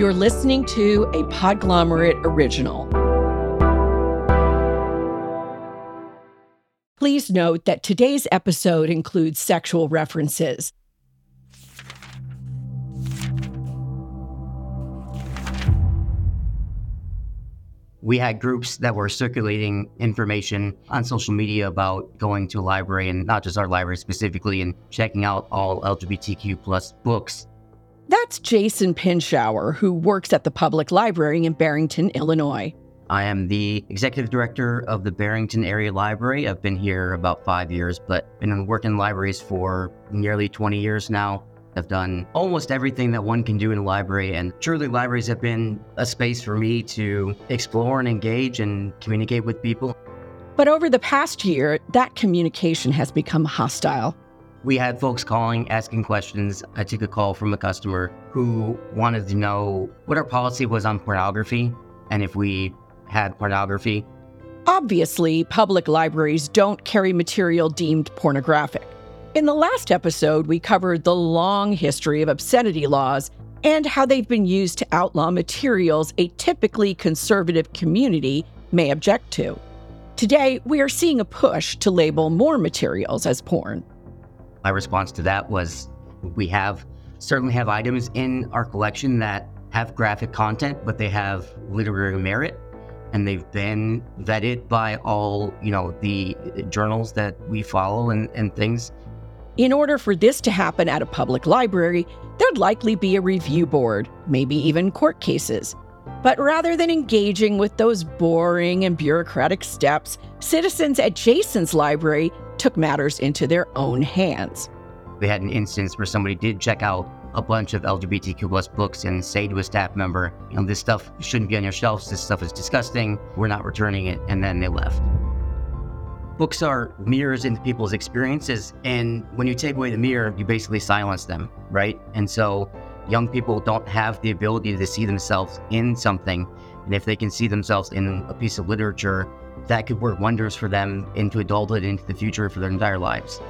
You're listening to a Podglomerate original. Please note that today's episode includes sexual references. we had groups that were circulating information on social media about going to a library and not just our library specifically and checking out all LGBTQ plus books. That's Jason Pinshower, who works at the public library in Barrington, Illinois. I am the executive director of the Barrington Area Library. I've been here about five years, but been working in libraries for nearly 20 years now. I've done almost everything that one can do in a library, and truly, libraries have been a space for me to explore and engage and communicate with people. But over the past year, that communication has become hostile. We had folks calling, asking questions. I took a call from a customer who wanted to know what our policy was on pornography and if we had pornography. Obviously, public libraries don't carry material deemed pornographic. In the last episode, we covered the long history of obscenity laws and how they've been used to outlaw materials a typically conservative community may object to. Today, we are seeing a push to label more materials as porn. My response to that was we have certainly have items in our collection that have graphic content, but they have literary merit and they've been vetted by all, you know, the journals that we follow and, and things. In order for this to happen at a public library, there'd likely be a review board, maybe even court cases. But rather than engaging with those boring and bureaucratic steps, citizens at Jason's library took matters into their own hands. We had an instance where somebody did check out a bunch of LGBTQ plus books and say to a staff member, you know, this stuff shouldn't be on your shelves, this stuff is disgusting, we're not returning it, and then they left books are mirrors into people's experiences. And when you take away the mirror, you basically silence them, right? And so young people don't have the ability to see themselves in something. And if they can see themselves in a piece of literature, that could work wonders for them into adulthood, into the future for their entire lives.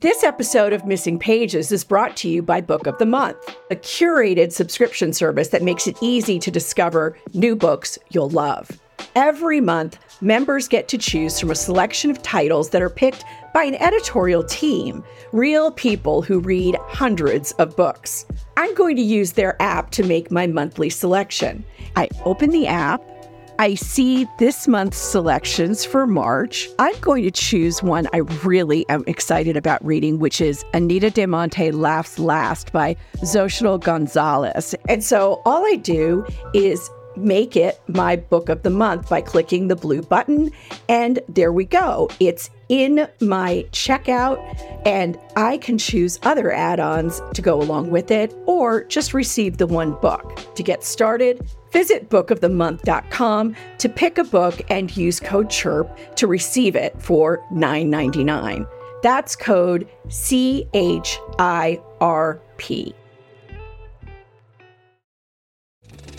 This episode of Missing Pages is brought to you by Book of the Month, a curated subscription service that makes it easy to discover new books you'll love. Every month, members get to choose from a selection of titles that are picked by an editorial team, real people who read hundreds of books. I'm going to use their app to make my monthly selection. I open the app I see this month's selections for March. I'm going to choose one I really am excited about reading, which is Anita de Monte Laughs Last by Xochitl Gonzalez. And so all I do is make it my book of the month by clicking the blue button. And there we go. It's in my checkout, and I can choose other add ons to go along with it or just receive the one book. To get started, visit bookofthemonth.com to pick a book and use code CHIRP to receive it for $9.99. That's code C H I R P.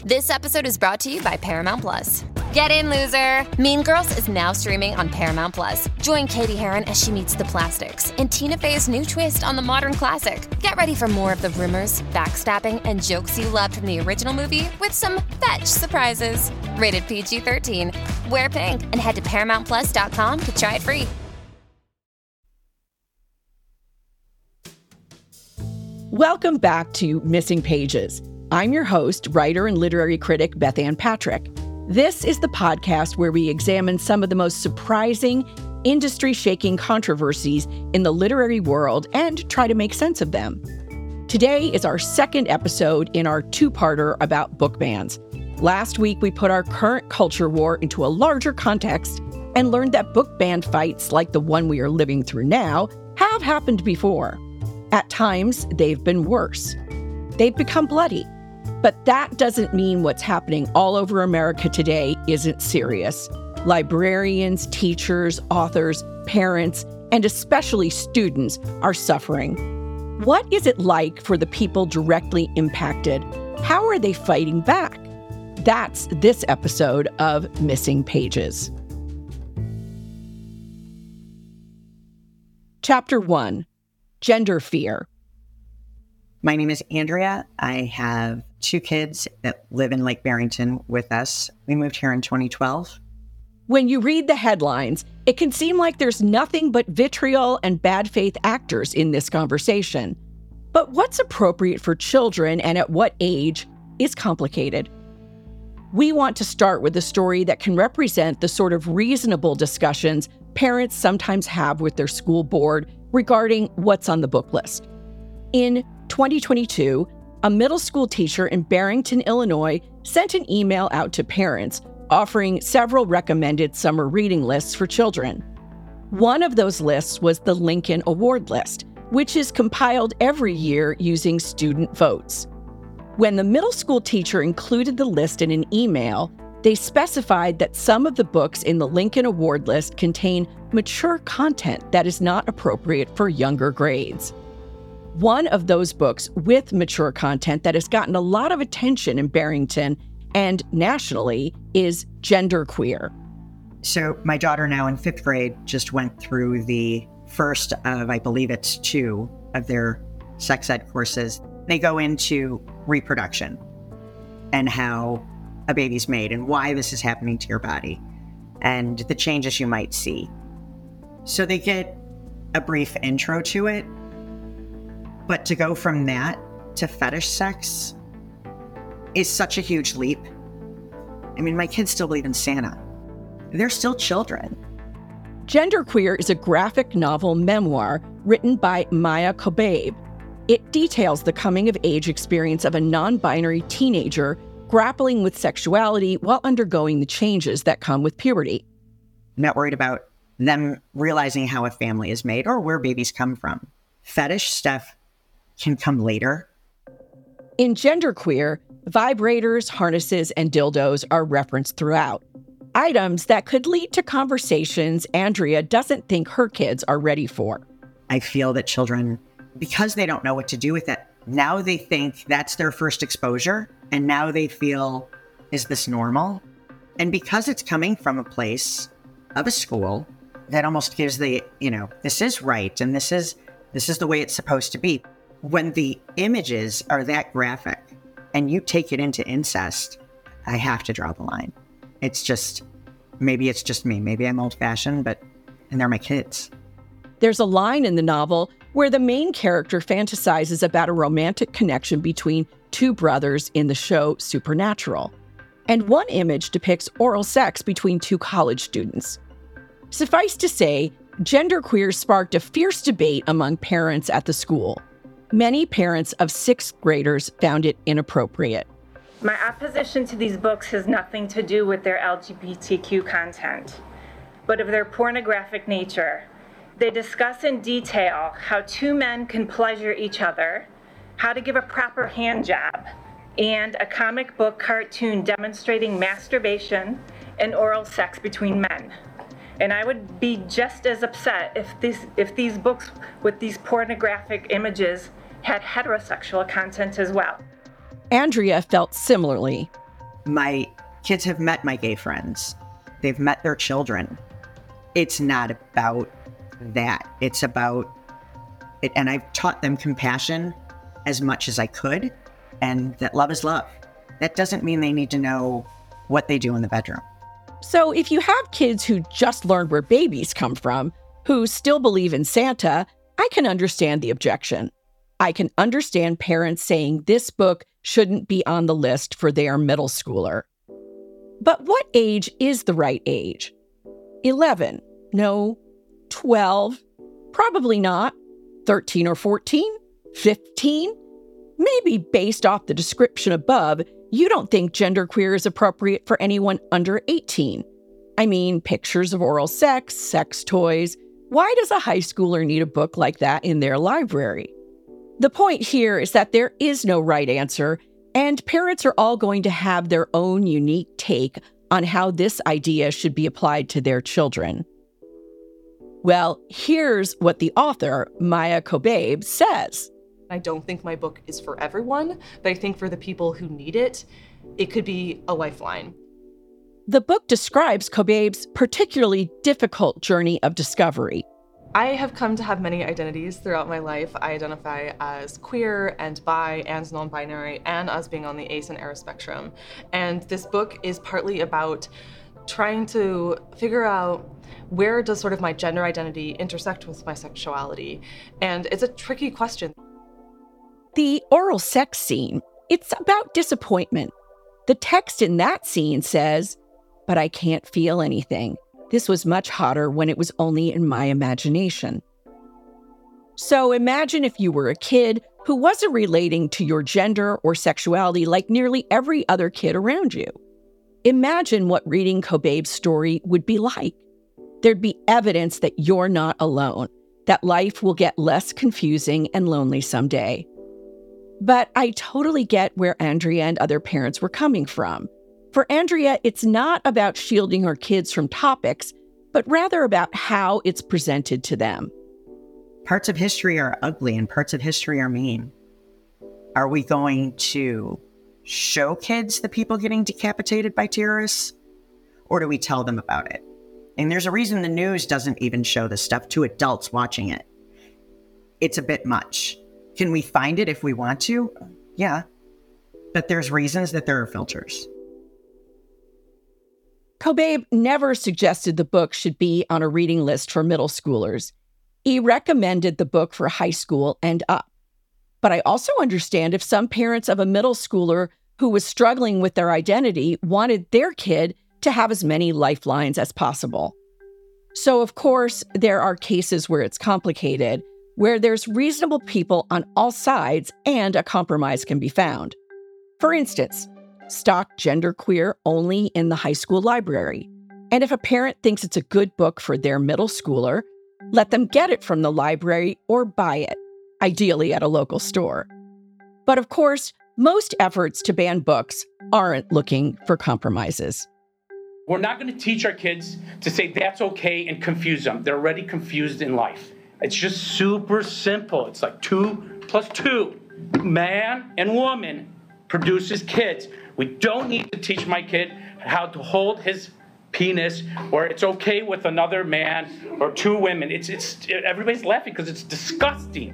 This episode is brought to you by Paramount Plus. Get in, loser! Mean Girls is now streaming on Paramount Plus. Join Cady Heron as she meets the plastics in Tina Fey's new twist on the modern classic. Get ready for more of the rumors, backstabbing, and jokes you loved from the original movie with some fetch surprises. Rated PG 13. Wear pink and head to ParamountPlus.com to try it free. Welcome back to Missing Pages. I'm your host, writer and literary critic Bethanne Patrick. This is the podcast where we examine some of the most surprising, industry shaking controversies in the literary world and try to make sense of them. Today is our second episode in our two parter about book bans. Last week, we put our current culture war into a larger context and learned that book ban fights like the one we are living through now have happened before. At times, they've been worse. They've become bloody. But that doesn't mean what's happening all over America today isn't serious. Librarians, teachers, authors, parents, and especially students are suffering. What is it like for the people directly impacted? How are they fighting back? That's this episode of Missing Pages. Chapter 1 Gender Fear. My name is Andrea. I have two kids that live in Lake Barrington with us. We moved here in 2012. When you read the headlines, it can seem like there's nothing but vitriol and bad faith actors in this conversation. But what's appropriate for children and at what age is complicated. We want to start with a story that can represent the sort of reasonable discussions parents sometimes have with their school board regarding what's on the book list. In 2022, a middle school teacher in Barrington, Illinois, sent an email out to parents offering several recommended summer reading lists for children. One of those lists was the Lincoln Award List, which is compiled every year using student votes. When the middle school teacher included the list in an email, they specified that some of the books in the Lincoln Award list contain mature content that is not appropriate for younger grades. One of those books with mature content that has gotten a lot of attention in Barrington and nationally is Genderqueer. So, my daughter, now in fifth grade, just went through the first of, I believe it's two, of their sex ed courses. They go into reproduction and how a baby's made and why this is happening to your body and the changes you might see. So they get a brief intro to it. But to go from that to fetish sex is such a huge leap. I mean, my kids still believe in Santa. They're still children. Genderqueer is a graphic novel memoir written by Maia Kobabe. It details the coming of age experience of a non binary teenager grappling with sexuality while undergoing the changes that come with puberty. I'm not worried about them realizing how a family is made or where babies come from. Fetish stuff can come later. In genderqueer, vibrators, harnesses, and dildos are referenced throughout. Items that could lead to conversations Andrea doesn't think her kids are ready for. I feel that children, because they don't know what to do with it, now they think that's their first exposure. And now they feel, is this normal? And because it's coming from a place of a school that almost gives the, you know, this is right and this is this is the way it's supposed to be. When the images are that graphic and you take it into incest, I have to draw the line. It's just maybe it's just me. Maybe I'm old fashioned, but and they're my kids. There's a line in the novel where the main character fantasizes about a romantic connection between two brothers in the show Supernatural. And one image depicts oral sex between two college students. Suffice to say, genderqueer sparked a fierce debate among parents at the school. Many parents of sixth graders found it inappropriate. My opposition to these books has nothing to do with their LGBTQ content, but of their pornographic nature. They discuss in detail how two men can pleasure each other, how to give a proper hand job, and a comic book cartoon demonstrating masturbation and oral sex between men. And I would be just as upset if these, if these books with these pornographic images had heterosexual content as well. Andrea felt similarly. My kids have met my gay friends, they've met their children. It's not about that. It's about it. And I've taught them compassion as much as I could and that love is love. That doesn't mean they need to know what they do in the bedroom. So if you have kids who just learned where babies come from, who still believe in Santa, I can understand the objection. I can understand parents saying this book shouldn't be on the list for their middle schooler. But what age is the right age? 11? No. 12? Probably not. 13 or 14? 15? Maybe based off the description above, you don't think genderqueer is appropriate for anyone under 18. I mean, pictures of oral sex, sex toys. Why does a high schooler need a book like that in their library? The point here is that there is no right answer, and parents are all going to have their own unique take on how this idea should be applied to their children. Well, here's what the author, Maia Kobabe, says. I don't think my book is for everyone, but I think for the people who need it, it could be a lifeline. The book describes Kobabe's particularly difficult journey of discovery. I have come to have many identities throughout my life. I identify as queer and bi and non binary and as being on the ACE and ARIS spectrum. And this book is partly about trying to figure out where does sort of my gender identity intersect with my sexuality? And it's a tricky question. The oral sex scene, it's about disappointment. The text in that scene says, But I can't feel anything. This was much hotter when it was only in my imagination. So imagine if you were a kid who wasn't relating to your gender or sexuality like nearly every other kid around you. Imagine what reading Kobabe's story would be like. There'd be evidence that you're not alone, that life will get less confusing and lonely someday. But I totally get where Andrea and other parents were coming from. For Andrea, it's not about shielding her kids from topics, but rather about how it's presented to them. Parts of history are ugly and parts of history are mean. Are we going to show kids the people getting decapitated by terrorists? Or do we tell them about it? And there's a reason the news doesn't even show this stuff to adults watching it. It's a bit much. Can we find it if we want to? Yeah. But there's reasons that there are filters. Kobabe never suggested the book should be on a reading list for middle schoolers. He recommended the book for high school and up. But I also understand if some parents of a middle schooler who was struggling with their identity wanted their kid to have as many lifelines as possible. So, of course, there are cases where it's complicated, where there's reasonable people on all sides and a compromise can be found. For instance, stock genderqueer only in the high school library. And if a parent thinks it's a good book for their middle schooler, let them get it from the library or buy it, ideally at a local store. But of course, most efforts to ban books aren't looking for compromises. We're not going to teach our kids to say that's okay and confuse them. They're already confused in life. It's just super simple. It's like two plus two. Man and woman produces kids. We don't need to teach my kid how to hold his penis or it's okay with another man or two women. It's it's everybody's laughing because it's disgusting.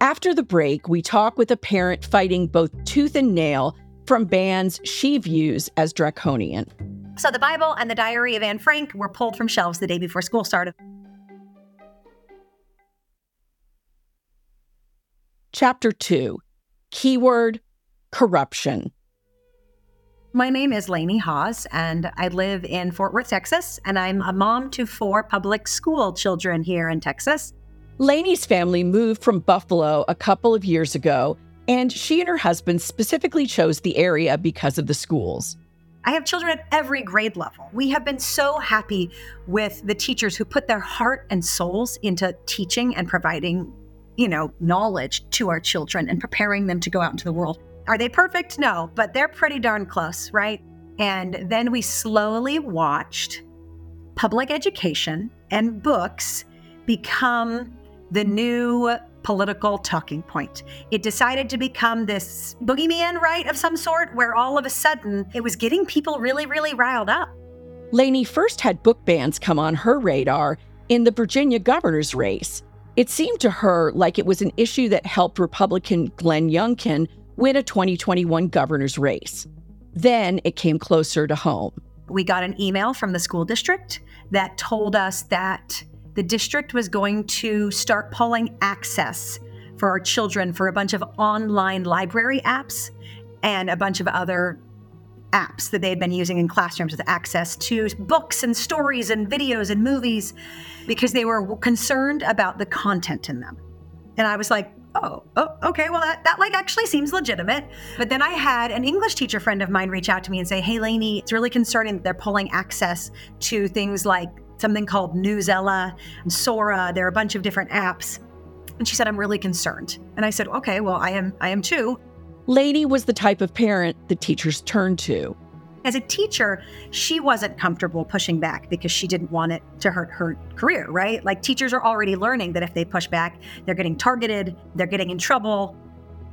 After the break, we talk with a parent fighting both tooth and nail from bans she views as draconian. So the Bible and the Diary of Anne Frank were pulled from shelves the day before school started. Chapter 2 Keyword Corruption. My name is Lainey Hawes, and I live in Fort Worth, Texas, and I'm a mom to four public school children here in Texas. Lainey's family moved from Buffalo a couple of years ago, and she and her husband specifically chose the area because of the schools. I have children at every grade level. We have been so happy with the teachers who put their heart and souls into teaching and providing, you know, knowledge to our children and preparing them to go out into the world. Are they perfect? No, but they're pretty darn close, right? And then we slowly watched public education and books become the new political talking point. It decided to become this boogeyman, right, of some sort, where all of a sudden it was getting people really, really riled up. Lainey first had book bans come on her radar in the Virginia governor's race. It seemed to her like it was an issue that helped Republican Glenn Youngkin win a 2021 governor's race. Then it came closer to home. We got an email from the school district that told us that the district was going to start pulling access for our children for a bunch of online library apps and a bunch of other apps that they had been using in classrooms with access to books and stories and videos and movies because they were concerned about the content in them. And I was like, oh, oh okay, well, that, that like actually seems legitimate. But then I had an English teacher friend of mine reach out to me and say, hey, Lainey, it's really concerning that they're pulling access to things like something called Newsela, Sora. There are a bunch of different apps. And she said, I'm really concerned. And I said, okay, well, I am, I am too. Lainey was the type of parent the teachers turned to. As a teacher, she wasn't comfortable pushing back because she didn't want it to hurt her career, right? Like teachers are already learning that if they push back, they're getting targeted, they're getting in trouble.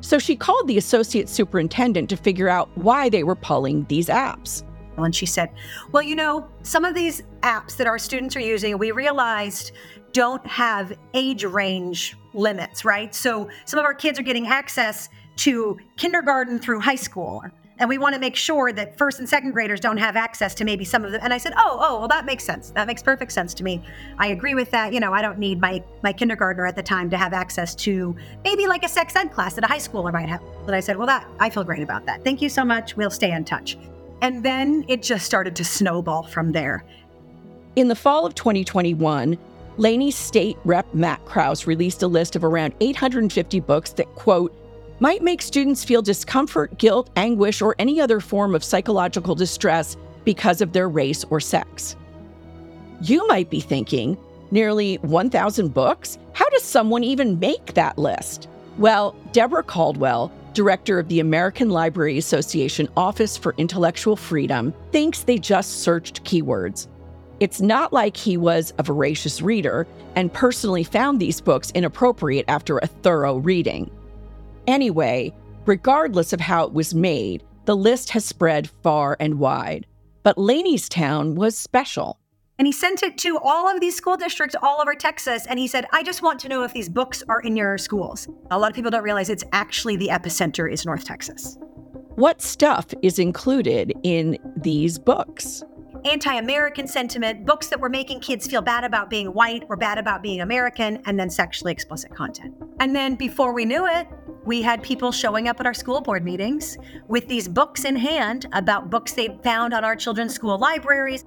So she called the associate superintendent to figure out why they were pulling these apps. And she said, Well, you know, some of these apps that our students are using, we realized don't have age range limits, right? So some of our kids are getting access to kindergarten through high school. And we want to make sure that first and second graders don't have access to maybe some of them. And I said, oh, oh, well, that makes sense. That makes perfect sense to me. I agree with that. You know, I don't need my my kindergartner at the time to have access to maybe like a sex ed class that a high schooler might have. But I said, well, that I feel great about that. Thank you so much. We'll stay in touch. And then it just started to snowball from there. In the fall of 2021, Lainey State Rep Matt Krause released a list of around 850 books that, quote, might make students feel discomfort, guilt, anguish, or any other form of psychological distress because of their race or sex. You might be thinking, nearly 1,000 books? How does someone even make that list? Well, Deborah Caldwell, director of the American Library Association Office for Intellectual Freedom, thinks they just searched keywords. It's not like he was a voracious reader and personally found these books inappropriate after a thorough reading. Anyway, regardless of how it was made, the list has spread far and wide. But Lainey's town was special. And he sent it to all of these school districts all over Texas. And he said, I just want to know if these books are in your schools. A lot of people don't realize it's actually the epicenter is North Texas. What stuff is included in these books? Anti American sentiment, books that were making kids feel bad about being white or bad about being American, and then sexually explicit content. And then before we knew it, we had people showing up at our school board meetings with these books in hand about books they'd found on our children's school libraries.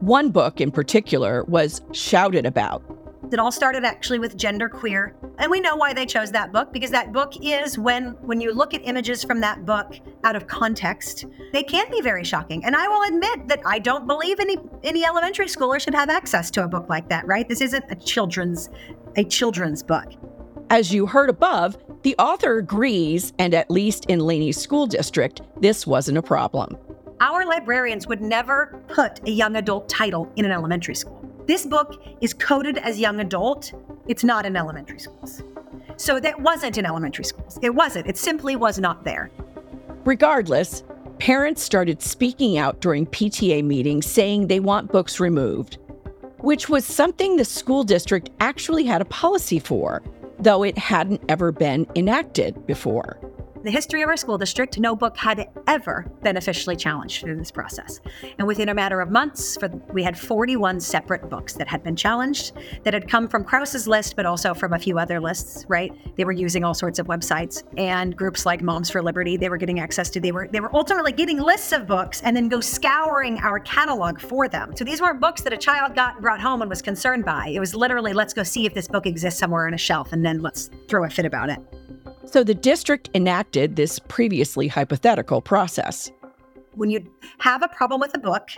One book in particular was shouted about it all started actually with gender queer. And we know why they chose that book because that book is when when you look at images from that book out of context, they can be very shocking. And I will admit that I don't believe any any elementary schooler should have access to a book like that, right? This isn't a children's a children's book. As you heard above, the author agrees, and at least in Lainey's school district, this wasn't a problem. Our librarians would never put a young adult title in an elementary school. This book is coded as young adult. It's not in elementary schools. So that wasn't in elementary schools. It wasn't. It simply was not there. Regardless, parents started speaking out during PTA meetings saying they want books removed, which was something the school district actually had a policy for, though it hadn't ever been enacted before the history of our school district, no book had ever been officially challenged through this process. And within a matter of months, for, we had 41 separate books that had been challenged that had come from Krause's list, but also from a few other lists, right? They were using all sorts of websites and groups like Moms for Liberty, they were getting access to, they were, they were ultimately getting lists of books and then go scouring our catalog for them. So these weren't books that a child got and brought home and was concerned by. It was literally, let's go see if this book exists somewhere on a shelf and then let's throw a fit about it. So the district enacted this previously hypothetical process. When you have a problem with a book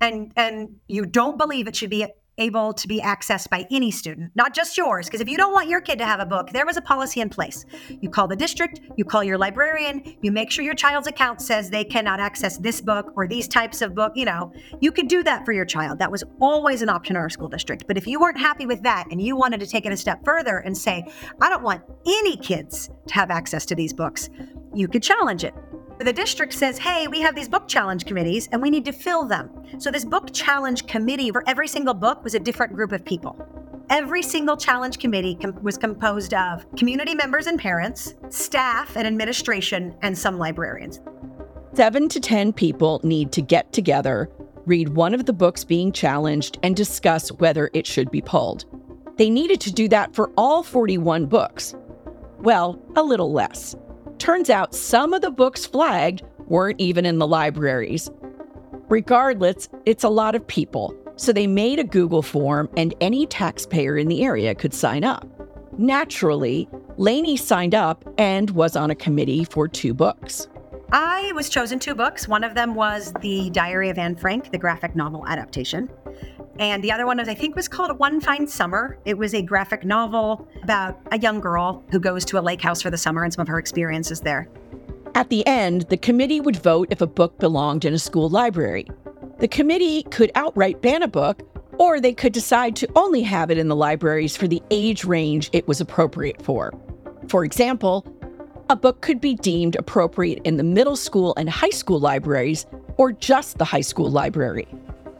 and and you don't believe it should be able to be accessed by any student, not just yours. Because if you don't want your kid to have a book, there was a policy in place. You call the district, you call your librarian, you make sure your child's account says they cannot access this book or these types of book. You know, you could do that for your child. That was always an option in our school district. But if you weren't happy with that and you wanted to take it a step further and say, I don't want any kids to have access to these books, you could challenge it. The district says, hey, we have these book challenge committees and we need to fill them. So, this book challenge committee for every single book was a different group of people. Every single challenge committee com- was composed of community members and parents, staff and administration, and some librarians. Seven to 10 people need to get together, read one of the books being challenged, and discuss whether it should be pulled. They needed to do that for all 41 books. Well, a little less. Turns out some of the books flagged weren't even in the libraries. Regardless, it's a lot of people, so they made a Google form and any taxpayer in the area could sign up. Naturally, Lainey signed up and was on a committee for two books. I was chosen two books. One of them was The Diary of Anne Frank, the graphic novel adaptation. And the other one was, I think, was called One Fine Summer. It was a graphic novel about a young girl who goes to a lake house for the summer and some of her experiences there. At the end, the committee would vote if a book belonged in a school library. The committee could outright ban a book, or they could decide to only have it in the libraries for the age range it was appropriate for. For example, a book could be deemed appropriate in the middle school and high school libraries, or just the high school library.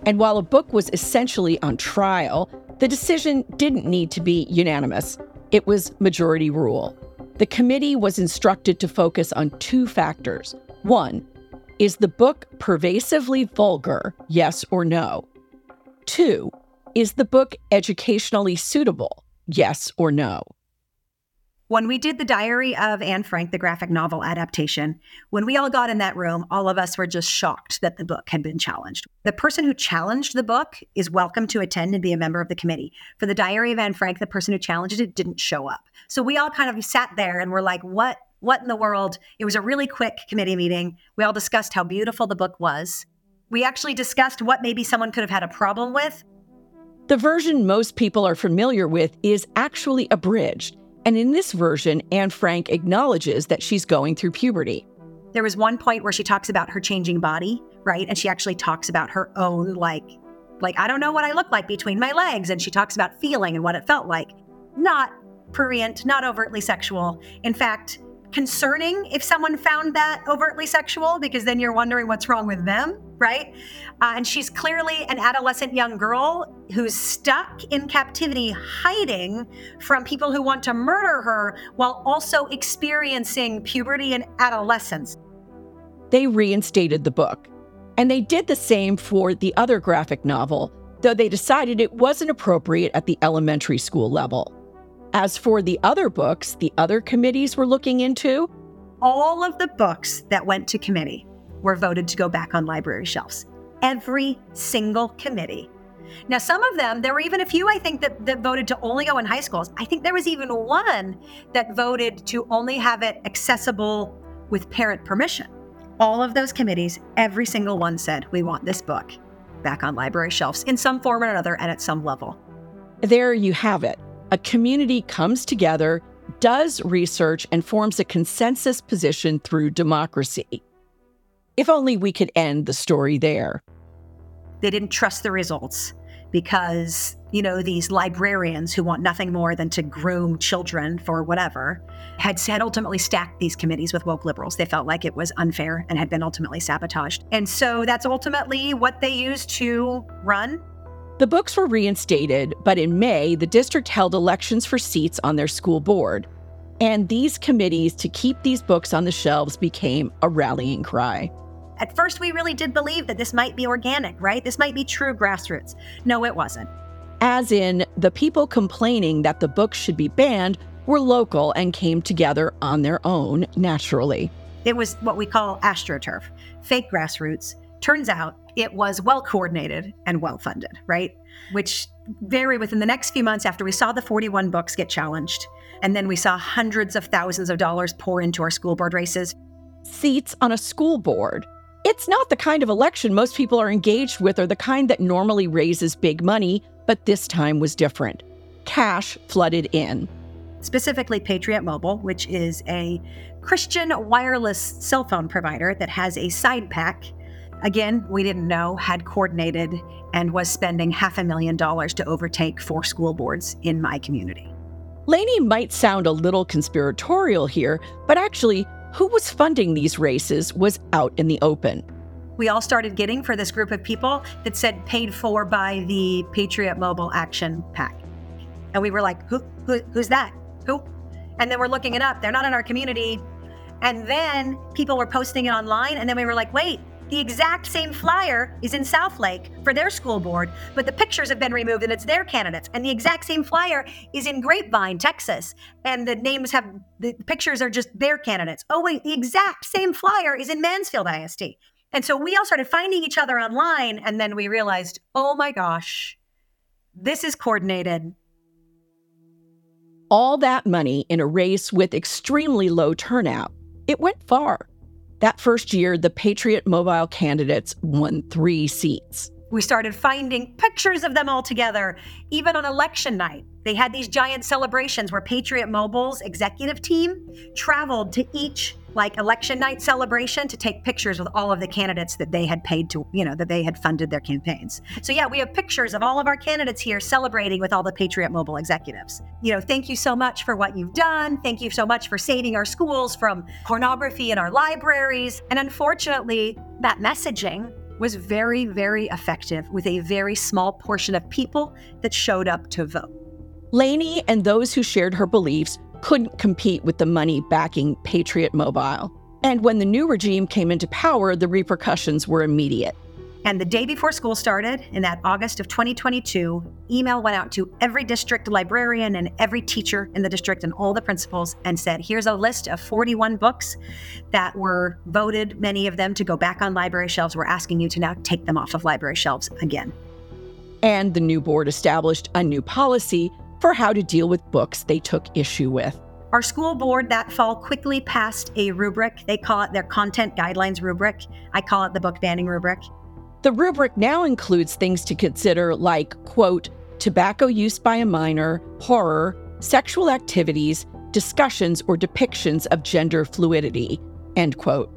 And while a book was essentially on trial, the decision didn't need to be unanimous. It was majority rule. The committee was instructed to focus on two factors. One, is the book pervasively vulgar, yes or no? Two, is the book educationally suitable, yes or no? When we did the Diary of Anne Frank, the graphic novel adaptation, when we all got in that room, all of us were just shocked that the book had been challenged. The person who challenged the book is welcome to attend and be a member of the committee. For the Diary of Anne Frank, the person who challenged it didn't show up. So we all kind of sat there and were like, what? What in the world? It was a really quick committee meeting. We all discussed how beautiful the book was. We actually discussed what maybe someone could have had a problem with. The version most people are familiar with is actually abridged and in this version, Anne Frank acknowledges that she's going through puberty. There was one point where she talks about her changing body, right? And she actually talks about her own, like, like I don't know what I look like between my legs. And she talks about feeling and what it felt like. Not prurient, not overtly sexual. In fact, concerning if someone found that overtly sexual because then you're wondering what's wrong with them, right? Uh, and she's clearly an adolescent young girl who's stuck in captivity, hiding from people who want to murder her while also experiencing puberty and adolescence. They reinstated the book, and they did the same for the other graphic novel, though they decided it wasn't appropriate at the elementary school level. As for the other books the other committees were looking into, all of the books that went to committee were voted to go back on library shelves. Every single committee. Now, some of them, there were even a few, I think, that, that voted to only go in high schools. I think there was even one that voted to only have it accessible with parent permission. All of those committees, every single one said, we want this book back on library shelves in some form or another and at some level. There you have it a community comes together, does research, and forms a consensus position through democracy. If only we could end the story there. They didn't trust the results because, you know, these librarians who want nothing more than to groom children for whatever had, had ultimately stacked these committees with woke liberals. They felt like it was unfair and had been ultimately sabotaged. And so that's ultimately what they used to run the books were reinstated, but in May, the district held elections for seats on their school board. And these committees to keep these books on the shelves became a rallying cry. At first, we really did believe that this might be organic, right? This might be true grassroots. No, it wasn't. As in, the people complaining that the books should be banned were local and came together on their own naturally. It was what we call astroturf, fake grassroots. Turns out it was well coordinated and well funded, right? Which very within the next few months after we saw the 41 books get challenged, and then we saw hundreds of thousands of dollars pour into our school board races. Seats on a school board. It's not the kind of election most people are engaged with or the kind that normally raises big money, but this time was different. Cash flooded in. Specifically, Patriot Mobile, which is a Christian wireless cell phone provider that has a side PAC again, we didn't know, had coordinated and was spending half a million dollars to overtake four school boards in my community. Lainey might sound a little conspiratorial here, but actually, who was funding these races was out in the open. We all started getting for this group of people that said paid for by the Patriot Mobile Action PAC. And we were like, who, who who's that? Who? And then we're looking it up. They're not in our community. And then people were posting it online. And then we were like, wait, the exact same flyer is in Southlake for their school board, but the pictures have been removed and it's their candidates. And the exact same flyer is in Grapevine, Texas, and the names have the pictures are just their candidates. Oh, wait, the exact same flyer is in Mansfield ISD. And so we all started finding each other online, and then we realized, oh my gosh, this is coordinated. All that money in a race with extremely low turnout. It went far. That first year, the Patriot Mobile candidates won three seats. We started finding pictures of them all together, even on election night. They had these giant celebrations where Patriot Mobile's executive team traveled to each like election night celebration to take pictures with all of the candidates that they had paid to, you know, that they had funded their campaigns. So yeah, we have pictures of all of our candidates here celebrating with all the Patriot Mobile executives. You know, thank you so much for what you've done. Thank you so much for saving our schools from pornography in our libraries. And unfortunately, that messaging was very, very effective with a very small portion of people that showed up to vote. Lainey and those who shared her beliefs couldn't compete with the money backing Patriot Mobile. And when the new regime came into power, the repercussions were immediate. And the day before school started, in that August of 2022, email went out to every district librarian and every teacher in the district and all the principals and said, here's a list of 41 books that were voted, many of them to go back on library shelves. We're asking you to now take them off of library shelves again. And the new board established a new policy for how to deal with books they took issue with. Our school board that fall quickly passed a rubric. They call it their content guidelines rubric. I call it the book banning rubric. The rubric now includes things to consider like, quote, tobacco use by a minor, horror, sexual activities, discussions or depictions of gender fluidity, end quote.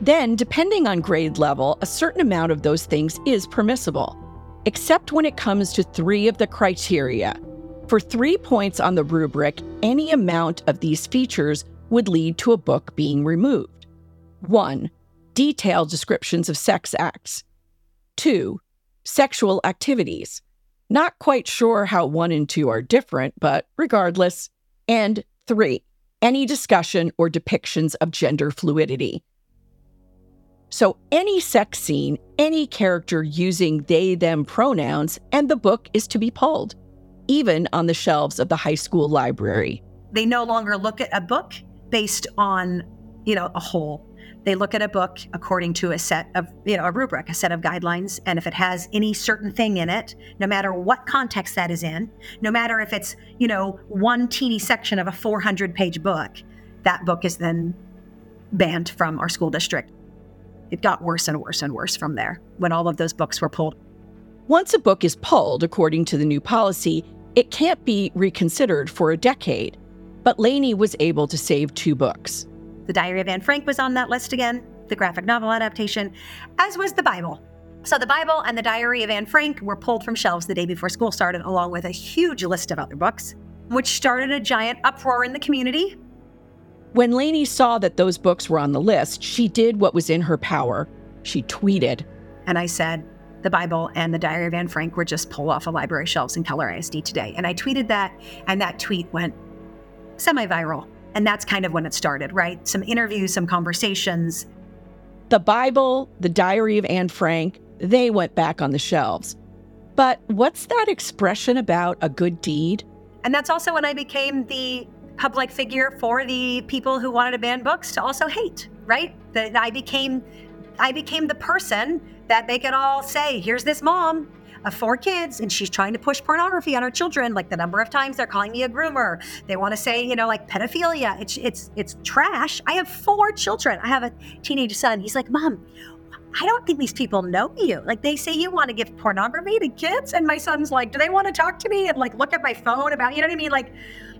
Then, depending on grade level, a certain amount of those things is permissible, except when it comes to three of the criteria for three points on the rubric, any amount of these features would lead to a book being removed. 1. Detailed descriptions of sex acts. 2. Sexual activities. Not quite sure how 1 and 2 are different, but regardless. And 3. Any discussion or depictions of gender fluidity. So, any sex scene, any character using they them pronouns, and the book is to be pulled even on the shelves of the high school library. They no longer look at a book based on, you know, a whole. They look at a book according to a set of, you know, a rubric, a set of guidelines. And if it has any certain thing in it, no matter what context that is in, no matter if it's, you know, one teeny section of a 400 page book, that book is then banned from our school district. It got worse and worse and worse from there when all of those books were pulled. Once a book is pulled, according to the new policy, it can't be reconsidered for a decade. But Lainey was able to save two books. The Diary of Anne Frank was on that list again, the graphic novel adaptation, as was the Bible. So the Bible and the Diary of Anne Frank were pulled from shelves the day before school started, along with a huge list of other books, which started a giant uproar in the community. When Lainey saw that those books were on the list, she did what was in her power. She tweeted. And I said, the Bible and the Diary of Anne Frank were just pulled off of library shelves in Keller ISD today. And I tweeted that, and that tweet went semi viral. And that's kind of when it started, right? Some interviews, some conversations. The Bible, the Diary of Anne Frank, they went back on the shelves. But what's that expression about a good deed? And that's also when I became the public figure for the people who wanted to ban books to also hate, right? That I became I became the person that they could all say, here's this mom of four kids and she's trying to push pornography on her children like the number of times they're calling me a groomer they want to say you know like pedophilia it's it's it's trash i have four children i have a teenage son he's like mom I don't think these people know you. Like they say you want to give pornography to kids, and my son's like, do they want to talk to me and like look at my phone about, you know what I mean? Like,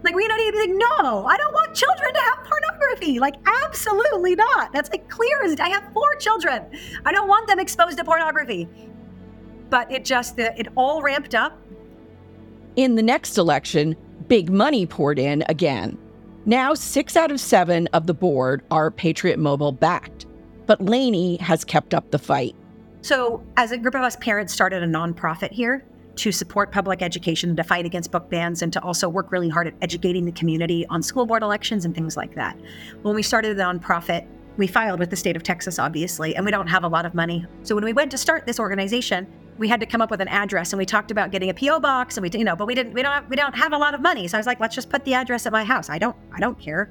like we to be like, no, I don't want children to have pornography. Like, absolutely not. That's like clear as I have four children. I don't want them exposed to pornography. But it just uh, it all ramped up. In the next election, big money poured in again. Now, six out of seven of the board are Patriot Mobile backed, but Lainey has kept up the fight. So, as a group of us parents started a nonprofit here to support public education, to fight against book bans, and to also work really hard at educating the community on school board elections and things like that. When we started the nonprofit, we filed with the state of Texas, obviously, and we don't have a lot of money. So when we went to start this organization, we had to come up with an address, and we talked about getting a PO box, and we, you know, but we didn't, we don't, have, we don't have a lot of money. So I was like, let's just put the address at my house. I don't, I don't care.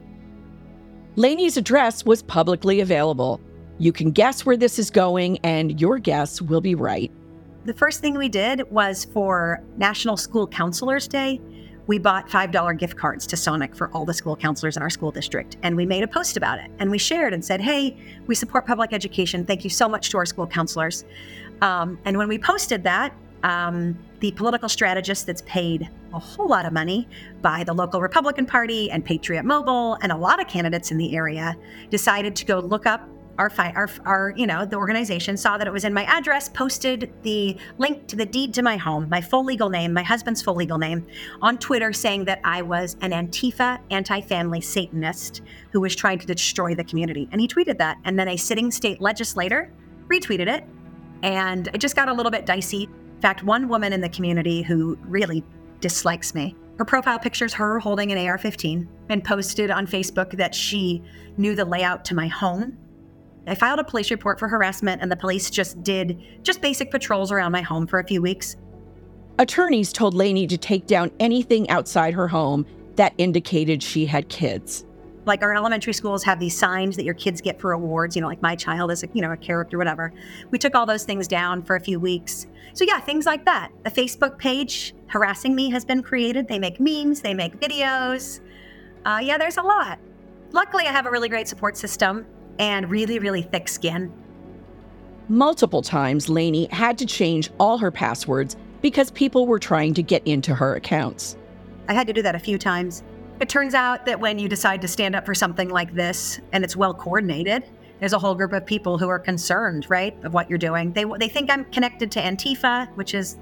Lainey's address was publicly available. You can guess where this is going, and your guess will be right. The first thing we did was for National School Counselors Day, we bought $5 gift cards to Sonic for all the school counselors in our school district. And we made a post about it. And we shared and said, hey, we support public education. Thank you so much to our school counselors. Um, and when we posted that, um, the political strategist that's paid a whole lot of money by the local Republican Party and Patriot Mobile and a lot of candidates in the area decided to go look up our, fi- our, our, you know, the organization saw that it was in my address, posted the link to the deed to my home, my full legal name, my husband's full legal name, on Twitter saying that I was an Antifa anti family Satanist who was trying to destroy the community. And he tweeted that. And then a sitting state legislator retweeted it And it just got a little bit dicey. In fact, one woman in the community who really dislikes me, her profile picture's her holding an AR 15 and posted on Facebook that she knew the layout to my home. I filed a police report for harassment, and the police just did just basic patrols around my home for a few weeks. Attorneys told Lainey to take down anything outside her home that indicated she had kids. Like our elementary schools have these signs that your kids get for awards, you know, like my child is a, you know, a character, whatever. We took all those things down for a few weeks. So yeah, things like that. A Facebook page harassing me has been created. They make memes, they make videos. Uh, yeah, there's a lot. Luckily, I have a really great support system and really, really thick skin. Multiple times, Lainey had to change all her passwords because people were trying to get into her accounts. I had to do that a few times. It turns out that when you decide to stand up for something like this and it's well coordinated, there's a whole group of people who are concerned, right, of what you're doing. They they think I'm connected to Antifa, which is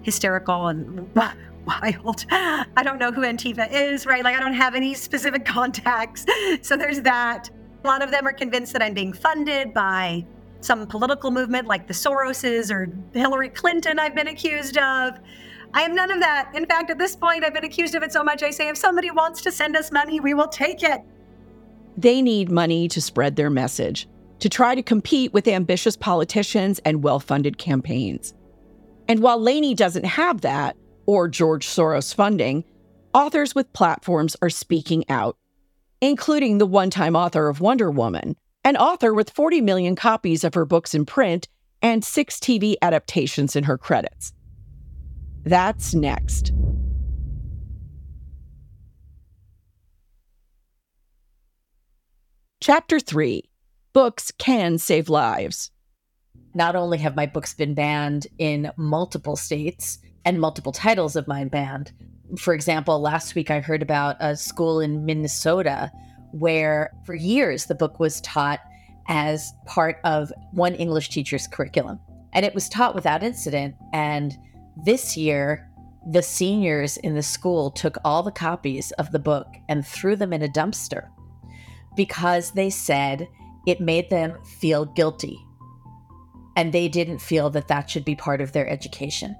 hysterical and wild. I don't know who Antifa is, right? Like I don't have any specific contacts. So there's that. A lot of them are convinced that I'm being funded by some political movement like the Soroses or Hillary Clinton I've been accused of. I am none of that. In fact, at this point, I've been accused of it so much, I say if somebody wants to send us money, we will take it. They need money to spread their message, to try to compete with ambitious politicians and well funded campaigns. And while Lainey doesn't have that, or George Soros funding, authors with platforms are speaking out, including the one time author of Wonder Woman, an author with 40 million copies of her books in print and six TV adaptations in her credits. That's next. Chapter 3 Books Can Save Lives. Not only have my books been banned in multiple states and multiple titles of mine banned, for example, last week I heard about a school in Minnesota where for years the book was taught as part of one English teacher's curriculum. And it was taught without incident. And this year, the seniors in the school took all the copies of the book and threw them in a dumpster because they said it made them feel guilty. And they didn't feel that that should be part of their education.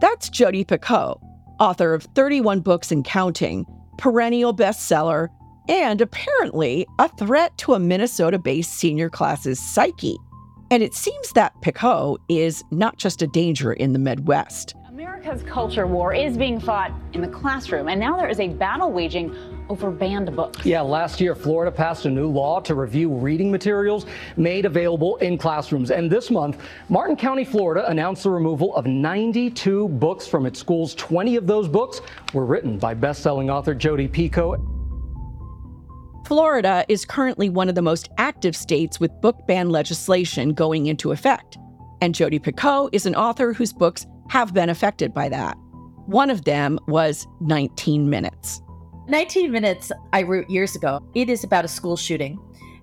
That's Jodi Picoult, author of 31 books and counting, perennial bestseller, and apparently a threat to a Minnesota based senior class's psyche. And it seems that Picoult is not just a danger in the Midwest. America's culture war is being fought in the classroom, and now there is a battle waging over banned books. Yeah, last year, Florida passed a new law to review reading materials made available in classrooms. And this month, Martin County, Florida announced the removal of 92 books from its schools. 20 of those books were written by best-selling author Jodi Picoult. Florida is currently one of the most active states with book ban legislation going into effect. And Jodi Picoult is an author whose books have been affected by that. One of them was 19 Minutes. 19 Minutes, I wrote years ago. It is about a school shooting.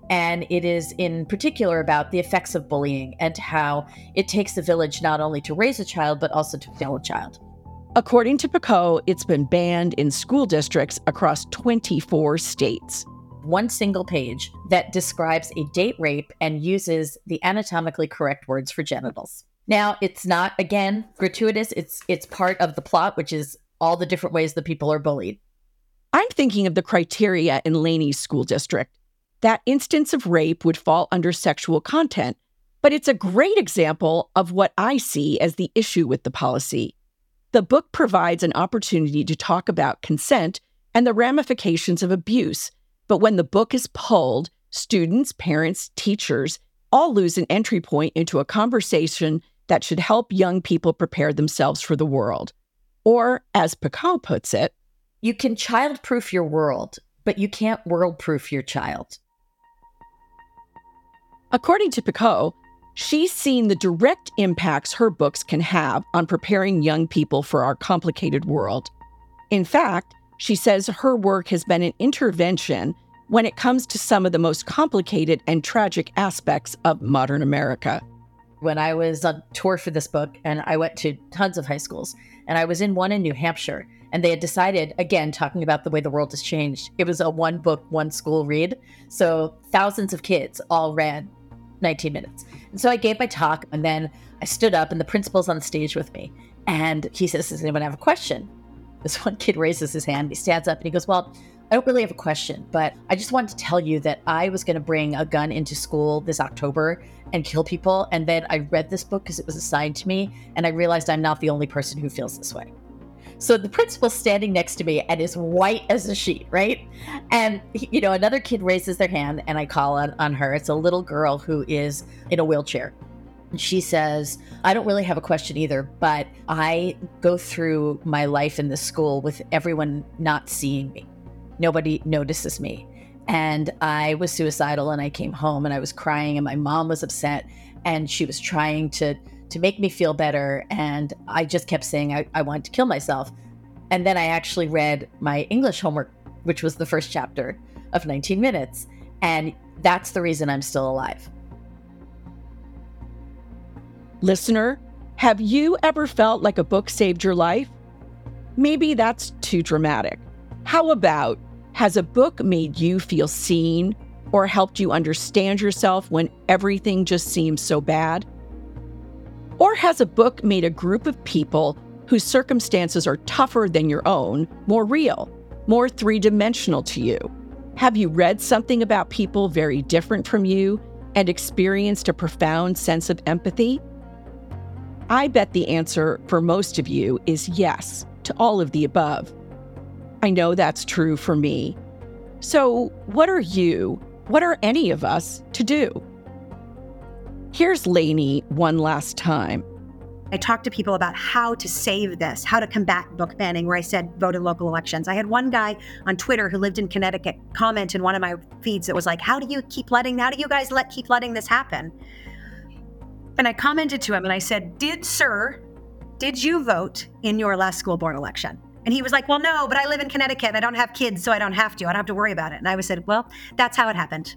And it is in particular about the effects of bullying and how it takes a village not only to raise a child, but also to fail a child. According to Picoult, it's been banned in school districts across 24 states one single page that describes a date rape and uses the anatomically correct words for genitals. Now, it's not again gratuitous. It's it's part of the plot, which is all the different ways that people are bullied. I'm thinking of the criteria in Lainey's school district. That instance of rape would fall under sexual content, but it's a great example of what I see as the issue with the policy. The book provides an opportunity to talk about consent and the ramifications of abuse but when the book is pulled, students, parents, teachers all lose an entry point into a conversation that should help young people prepare themselves for the world. Or, as Picoult puts it, you can childproof your world, but you can't world-proof your child. According to Picoult, she's seen the direct impacts her books can have on preparing young people for our complicated world. In fact, she says her work has been an intervention when it comes to some of the most complicated and tragic aspects of modern America. When I was on tour for this book, and I went to tons of high schools, and I was in one in New Hampshire, and they had decided, again, talking about the way the world has changed, it was a one book, one school read. So thousands of kids all read 19 minutes. And so I gave my talk and then I stood up and the principal's on the stage with me. And he says, Does anyone have a question? This one kid raises his hand. He stands up and he goes, Well, I don't really have a question, but I just wanted to tell you that I was going to bring a gun into school this October and kill people. And then I read this book because it was assigned to me. And I realized I'm not the only person who feels this way. So the principal's standing next to me and is white as a sheet, right? And, you know, another kid raises their hand and I call on, on her. It's a little girl who is in a wheelchair. She says, I don't really have a question either, but I go through my life in this school with everyone not seeing me. Nobody notices me. And I was suicidal and I came home and I was crying and my mom was upset and she was trying to to make me feel better. And I just kept saying I, I wanted to kill myself. And then I actually read my English homework, which was the first chapter of 19 minutes. And that's the reason I'm still alive. Listener, have you ever felt like a book saved your life? Maybe that's too dramatic. How about has a book made you feel seen or helped you understand yourself when everything just seems so bad? Or has a book made a group of people whose circumstances are tougher than your own more real, more three dimensional to you? Have you read something about people very different from you and experienced a profound sense of empathy? I bet the answer for most of you is yes to all of the above. I know that's true for me. So, what are you, what are any of us to do? Here's Lainey one last time. I talked to people about how to save this, how to combat book banning, where I said vote in local elections. I had one guy on Twitter who lived in Connecticut comment in one of my feeds that was like, How do you keep letting, how do you guys let keep letting this happen? And I commented to him and I said, Did, sir, did you vote in your last school board election? And he was like, Well, no, but I live in Connecticut and I don't have kids, so I don't have to. I don't have to worry about it. And I was said, Well, that's how it happened.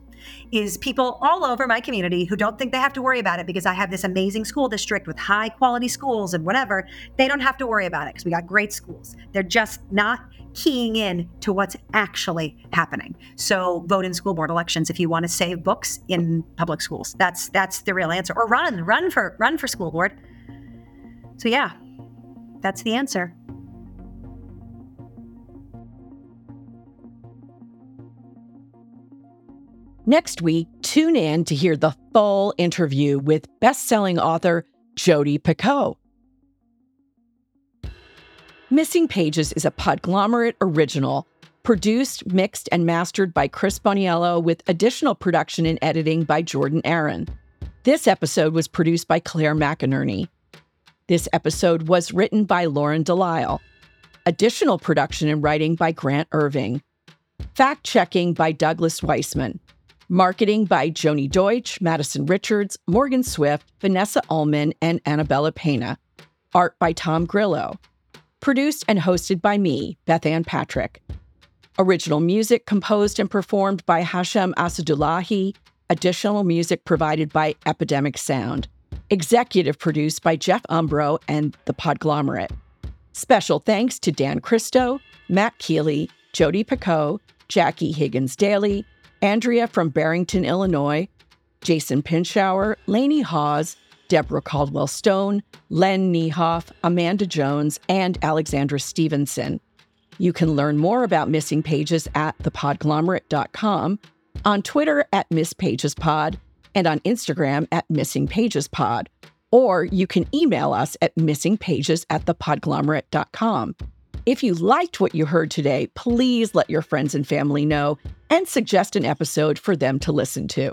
Is people all over my community who don't think they have to worry about it because I have this amazing school district with high quality schools and whatever, they don't have to worry about it because we got great schools. They're just not keying in to what's actually happening. So vote in school board elections if you want to save books in public schools. That's that's the real answer. Or run, run for run for school board. So yeah, that's the answer. Next week, tune in to hear the full interview with best-selling author Jodi Picoult. Missing Pages is a Podglomerate original, produced, mixed, and mastered by Chris Boniello with additional production and editing by Jordan Aaron. This episode was produced by Claire McInerney. This episode was written by Lauren Delisle. Additional production and writing by Grant Irving. Fact checking by Douglas Weissman. Marketing by Joni Deutsch, Madison Richards, Morgan Swift, Vanessa Ullman, and Annabella Pena. Art by Tom Grillo. Produced and hosted by me, Bethanne Patrick. Original music composed and performed by Hashem Asadullahi. Additional music provided by Epidemic Sound. Executive produced by Jeff Umbro and The Podglomerate. Special thanks to Dan Christo, Matt Keeley, Jodi Picoult, Jackie Higgins Daly, Andrea from Barrington, Illinois, Jason Pinschauer, Lainey Hawes, Deborah Caldwell Stone, Len Niehoff, Amanda Jones, and Alexandra Stevenson. You can learn more about missing pages at thepodglomerate.com, on Twitter at MissPagesPod, and on Instagram at MissingPagesPod. Or you can email us at missingpages at thepodglomerate.com. If you liked what you heard today, please let your friends and family know and suggest an episode for them to listen to.